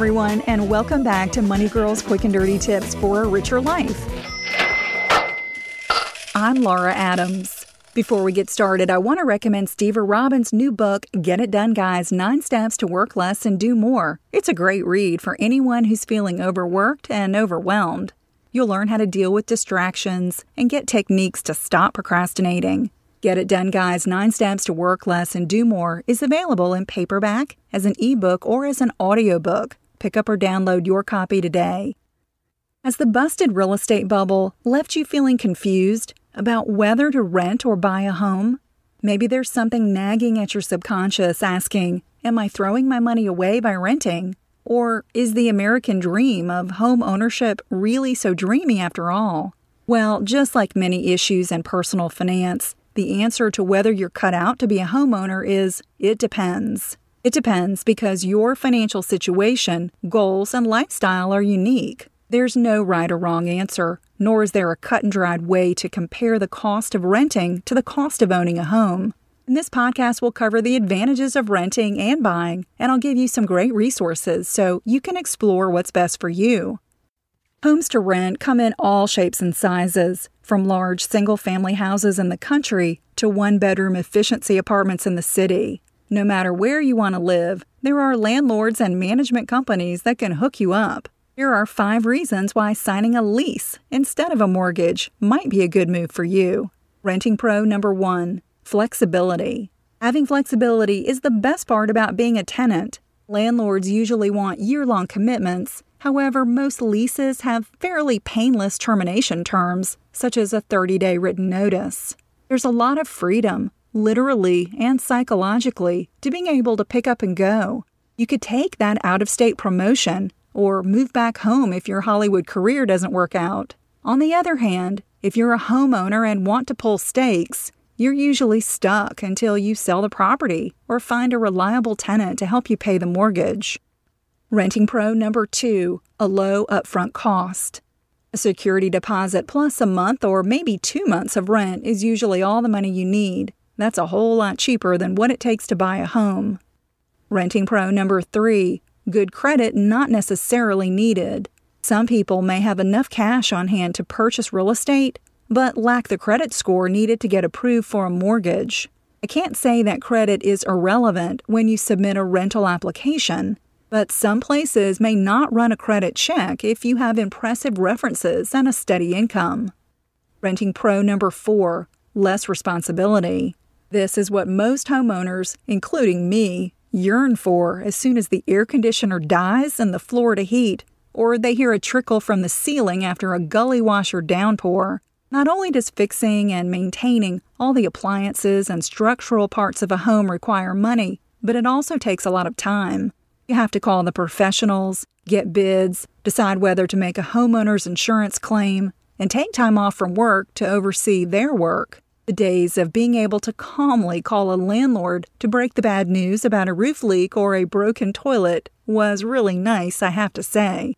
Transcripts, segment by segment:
Everyone, and welcome back to Money Girls Quick and Dirty Tips for a Richer Life. I'm Laura Adams. Before we get started, I want to recommend Stever Robbins' new book, Get It Done Guys Nine Steps to Work Less and Do More. It's a great read for anyone who's feeling overworked and overwhelmed. You'll learn how to deal with distractions and get techniques to stop procrastinating. Get It Done Guys 9 Steps to Work Less and Do More is available in paperback, as an ebook, or as an audiobook. Pick up or download your copy today. Has the busted real estate bubble left you feeling confused about whether to rent or buy a home? Maybe there's something nagging at your subconscious asking, Am I throwing my money away by renting? Or is the American dream of home ownership really so dreamy after all? Well, just like many issues in personal finance, the answer to whether you're cut out to be a homeowner is it depends. It depends because your financial situation, goals, and lifestyle are unique. There's no right or wrong answer, nor is there a cut and dried way to compare the cost of renting to the cost of owning a home. In this podcast, we'll cover the advantages of renting and buying, and I'll give you some great resources so you can explore what's best for you. Homes to rent come in all shapes and sizes, from large single family houses in the country to one bedroom efficiency apartments in the city. No matter where you want to live, there are landlords and management companies that can hook you up. Here are five reasons why signing a lease instead of a mortgage might be a good move for you. Renting Pro number one flexibility. Having flexibility is the best part about being a tenant. Landlords usually want year long commitments. However, most leases have fairly painless termination terms, such as a 30 day written notice. There's a lot of freedom, literally and psychologically, to being able to pick up and go. You could take that out of state promotion or move back home if your Hollywood career doesn't work out. On the other hand, if you're a homeowner and want to pull stakes, you're usually stuck until you sell the property or find a reliable tenant to help you pay the mortgage. Renting Pro number two, a low upfront cost. A security deposit plus a month or maybe two months of rent is usually all the money you need. That's a whole lot cheaper than what it takes to buy a home. Renting Pro number three, good credit not necessarily needed. Some people may have enough cash on hand to purchase real estate, but lack the credit score needed to get approved for a mortgage. I can't say that credit is irrelevant when you submit a rental application, but some places may not run a credit check if you have impressive references and a steady income. Renting Pro number four, less responsibility. This is what most homeowners, including me, yearn for as soon as the air conditioner dies and the floor to heat, or they hear a trickle from the ceiling after a gully washer downpour. Not only does fixing and maintaining all the appliances and structural parts of a home require money, but it also takes a lot of time. You have to call the professionals, get bids, decide whether to make a homeowner's insurance claim, and take time off from work to oversee their work. The days of being able to calmly call a landlord to break the bad news about a roof leak or a broken toilet was really nice, I have to say.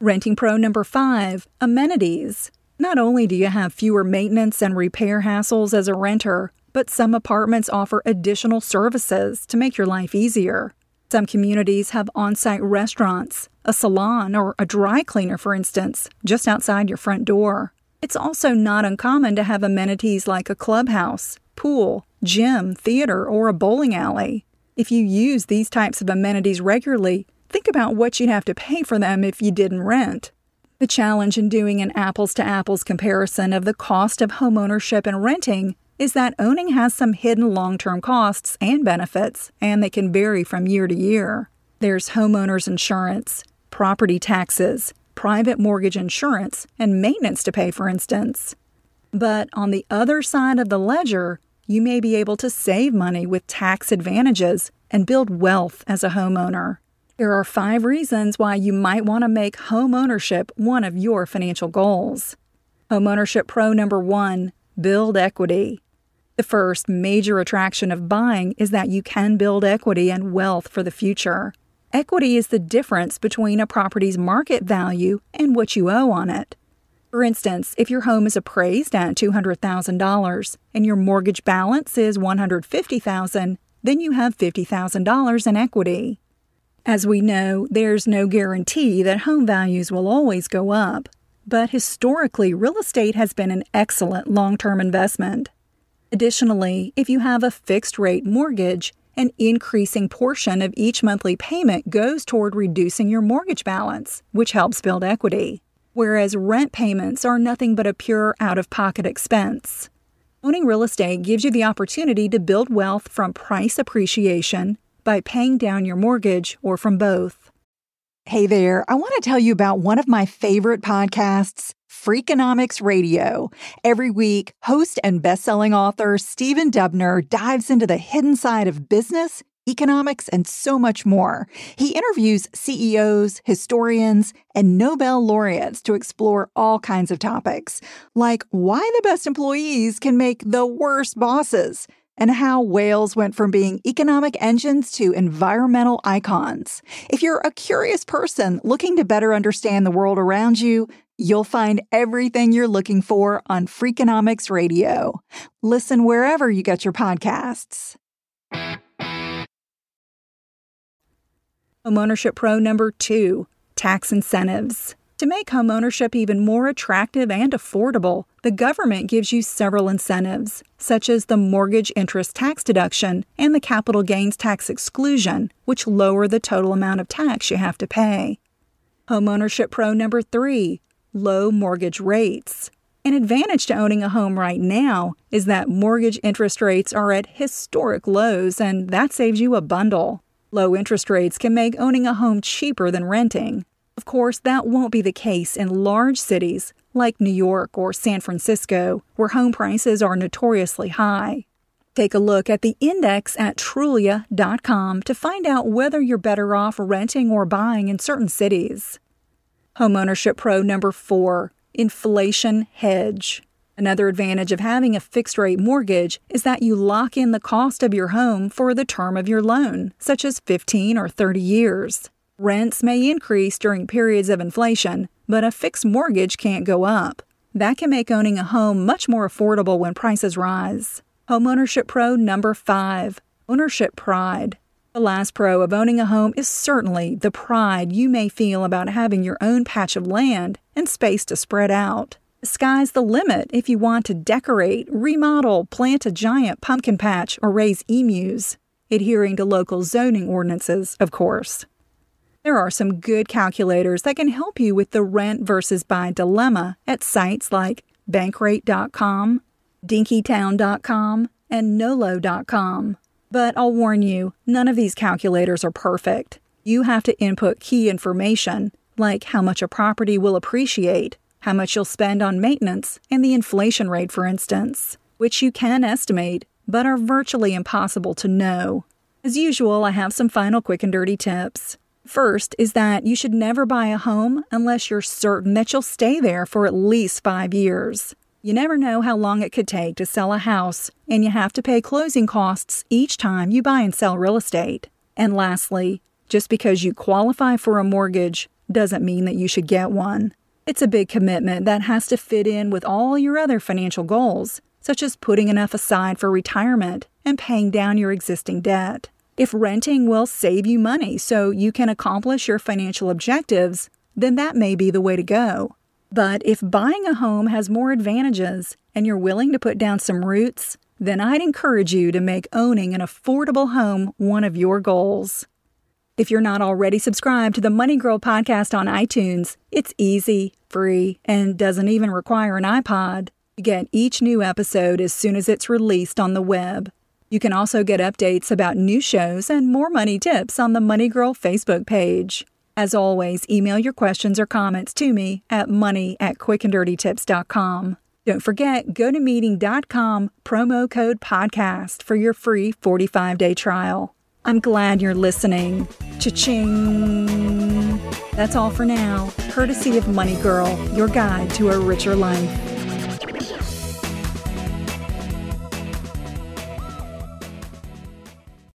Renting Pro number 5 Amenities. Not only do you have fewer maintenance and repair hassles as a renter, but some apartments offer additional services to make your life easier. Some communities have on site restaurants, a salon, or a dry cleaner, for instance, just outside your front door. It's also not uncommon to have amenities like a clubhouse, pool, gym, theater, or a bowling alley. If you use these types of amenities regularly, think about what you'd have to pay for them if you didn't rent. The challenge in doing an apples to apples comparison of the cost of homeownership and renting is that owning has some hidden long term costs and benefits, and they can vary from year to year. There's homeowners insurance, property taxes, private mortgage insurance, and maintenance to pay, for instance. But on the other side of the ledger, you may be able to save money with tax advantages and build wealth as a homeowner. There are five reasons why you might want to make home ownership one of your financial goals. Homeownership Pro number one build equity. The first major attraction of buying is that you can build equity and wealth for the future. Equity is the difference between a property's market value and what you owe on it. For instance, if your home is appraised at $200,000 and your mortgage balance is 150,000, then you have $50,000 in equity. As we know, there's no guarantee that home values will always go up, but historically, real estate has been an excellent long term investment. Additionally, if you have a fixed rate mortgage, an increasing portion of each monthly payment goes toward reducing your mortgage balance, which helps build equity, whereas rent payments are nothing but a pure out of pocket expense. Owning real estate gives you the opportunity to build wealth from price appreciation by paying down your mortgage or from both. Hey there, I want to tell you about one of my favorite podcasts. Freakonomics Radio. Every week, host and best-selling author Stephen Dubner dives into the hidden side of business, economics, and so much more. He interviews CEOs, historians, and Nobel laureates to explore all kinds of topics, like why the best employees can make the worst bosses and how whales went from being economic engines to environmental icons. If you're a curious person looking to better understand the world around you, You'll find everything you're looking for on Freakonomics Radio. Listen wherever you get your podcasts. Homeownership Pro number two tax incentives. To make homeownership even more attractive and affordable, the government gives you several incentives, such as the mortgage interest tax deduction and the capital gains tax exclusion, which lower the total amount of tax you have to pay. Homeownership Pro number three low mortgage rates. An advantage to owning a home right now is that mortgage interest rates are at historic lows, and that saves you a bundle. Low interest rates can make owning a home cheaper than renting. Of course, that won't be the case in large cities like New York or San Francisco, where home prices are notoriously high. Take a look at the index at Trulia.com to find out whether you're better off renting or buying in certain cities. Homeownership Pro number four, inflation hedge. Another advantage of having a fixed rate mortgage is that you lock in the cost of your home for the term of your loan, such as 15 or 30 years. Rents may increase during periods of inflation, but a fixed mortgage can't go up. That can make owning a home much more affordable when prices rise. Homeownership Pro number 5 Ownership Pride. The last pro of owning a home is certainly the pride you may feel about having your own patch of land and space to spread out. The sky's the limit if you want to decorate, remodel, plant a giant pumpkin patch, or raise emus, adhering to local zoning ordinances, of course. There are some good calculators that can help you with the rent versus buy dilemma at sites like bankrate.com, dinkytown.com, and nolo.com. But I'll warn you, none of these calculators are perfect. You have to input key information, like how much a property will appreciate, how much you'll spend on maintenance, and the inflation rate, for instance, which you can estimate, but are virtually impossible to know. As usual, I have some final quick and dirty tips. First is that you should never buy a home unless you're certain that you'll stay there for at least five years. You never know how long it could take to sell a house, and you have to pay closing costs each time you buy and sell real estate. And lastly, just because you qualify for a mortgage doesn't mean that you should get one. It's a big commitment that has to fit in with all your other financial goals, such as putting enough aside for retirement and paying down your existing debt. If renting will save you money so you can accomplish your financial objectives, then that may be the way to go. But if buying a home has more advantages and you're willing to put down some roots, then I'd encourage you to make owning an affordable home one of your goals. If you're not already subscribed to the Money Girl podcast on iTunes, it's easy, free, and doesn't even require an iPod. You get each new episode as soon as it's released on the web. You can also get updates about new shows and more money tips on the Money Girl Facebook page. As always, email your questions or comments to me at money at quickanddirtytips.com. Don't forget, gotomeeting.com, promo code podcast for your free 45 day trial. I'm glad you're listening. Cha-ching! That's all for now, courtesy of Money Girl, your guide to a richer life.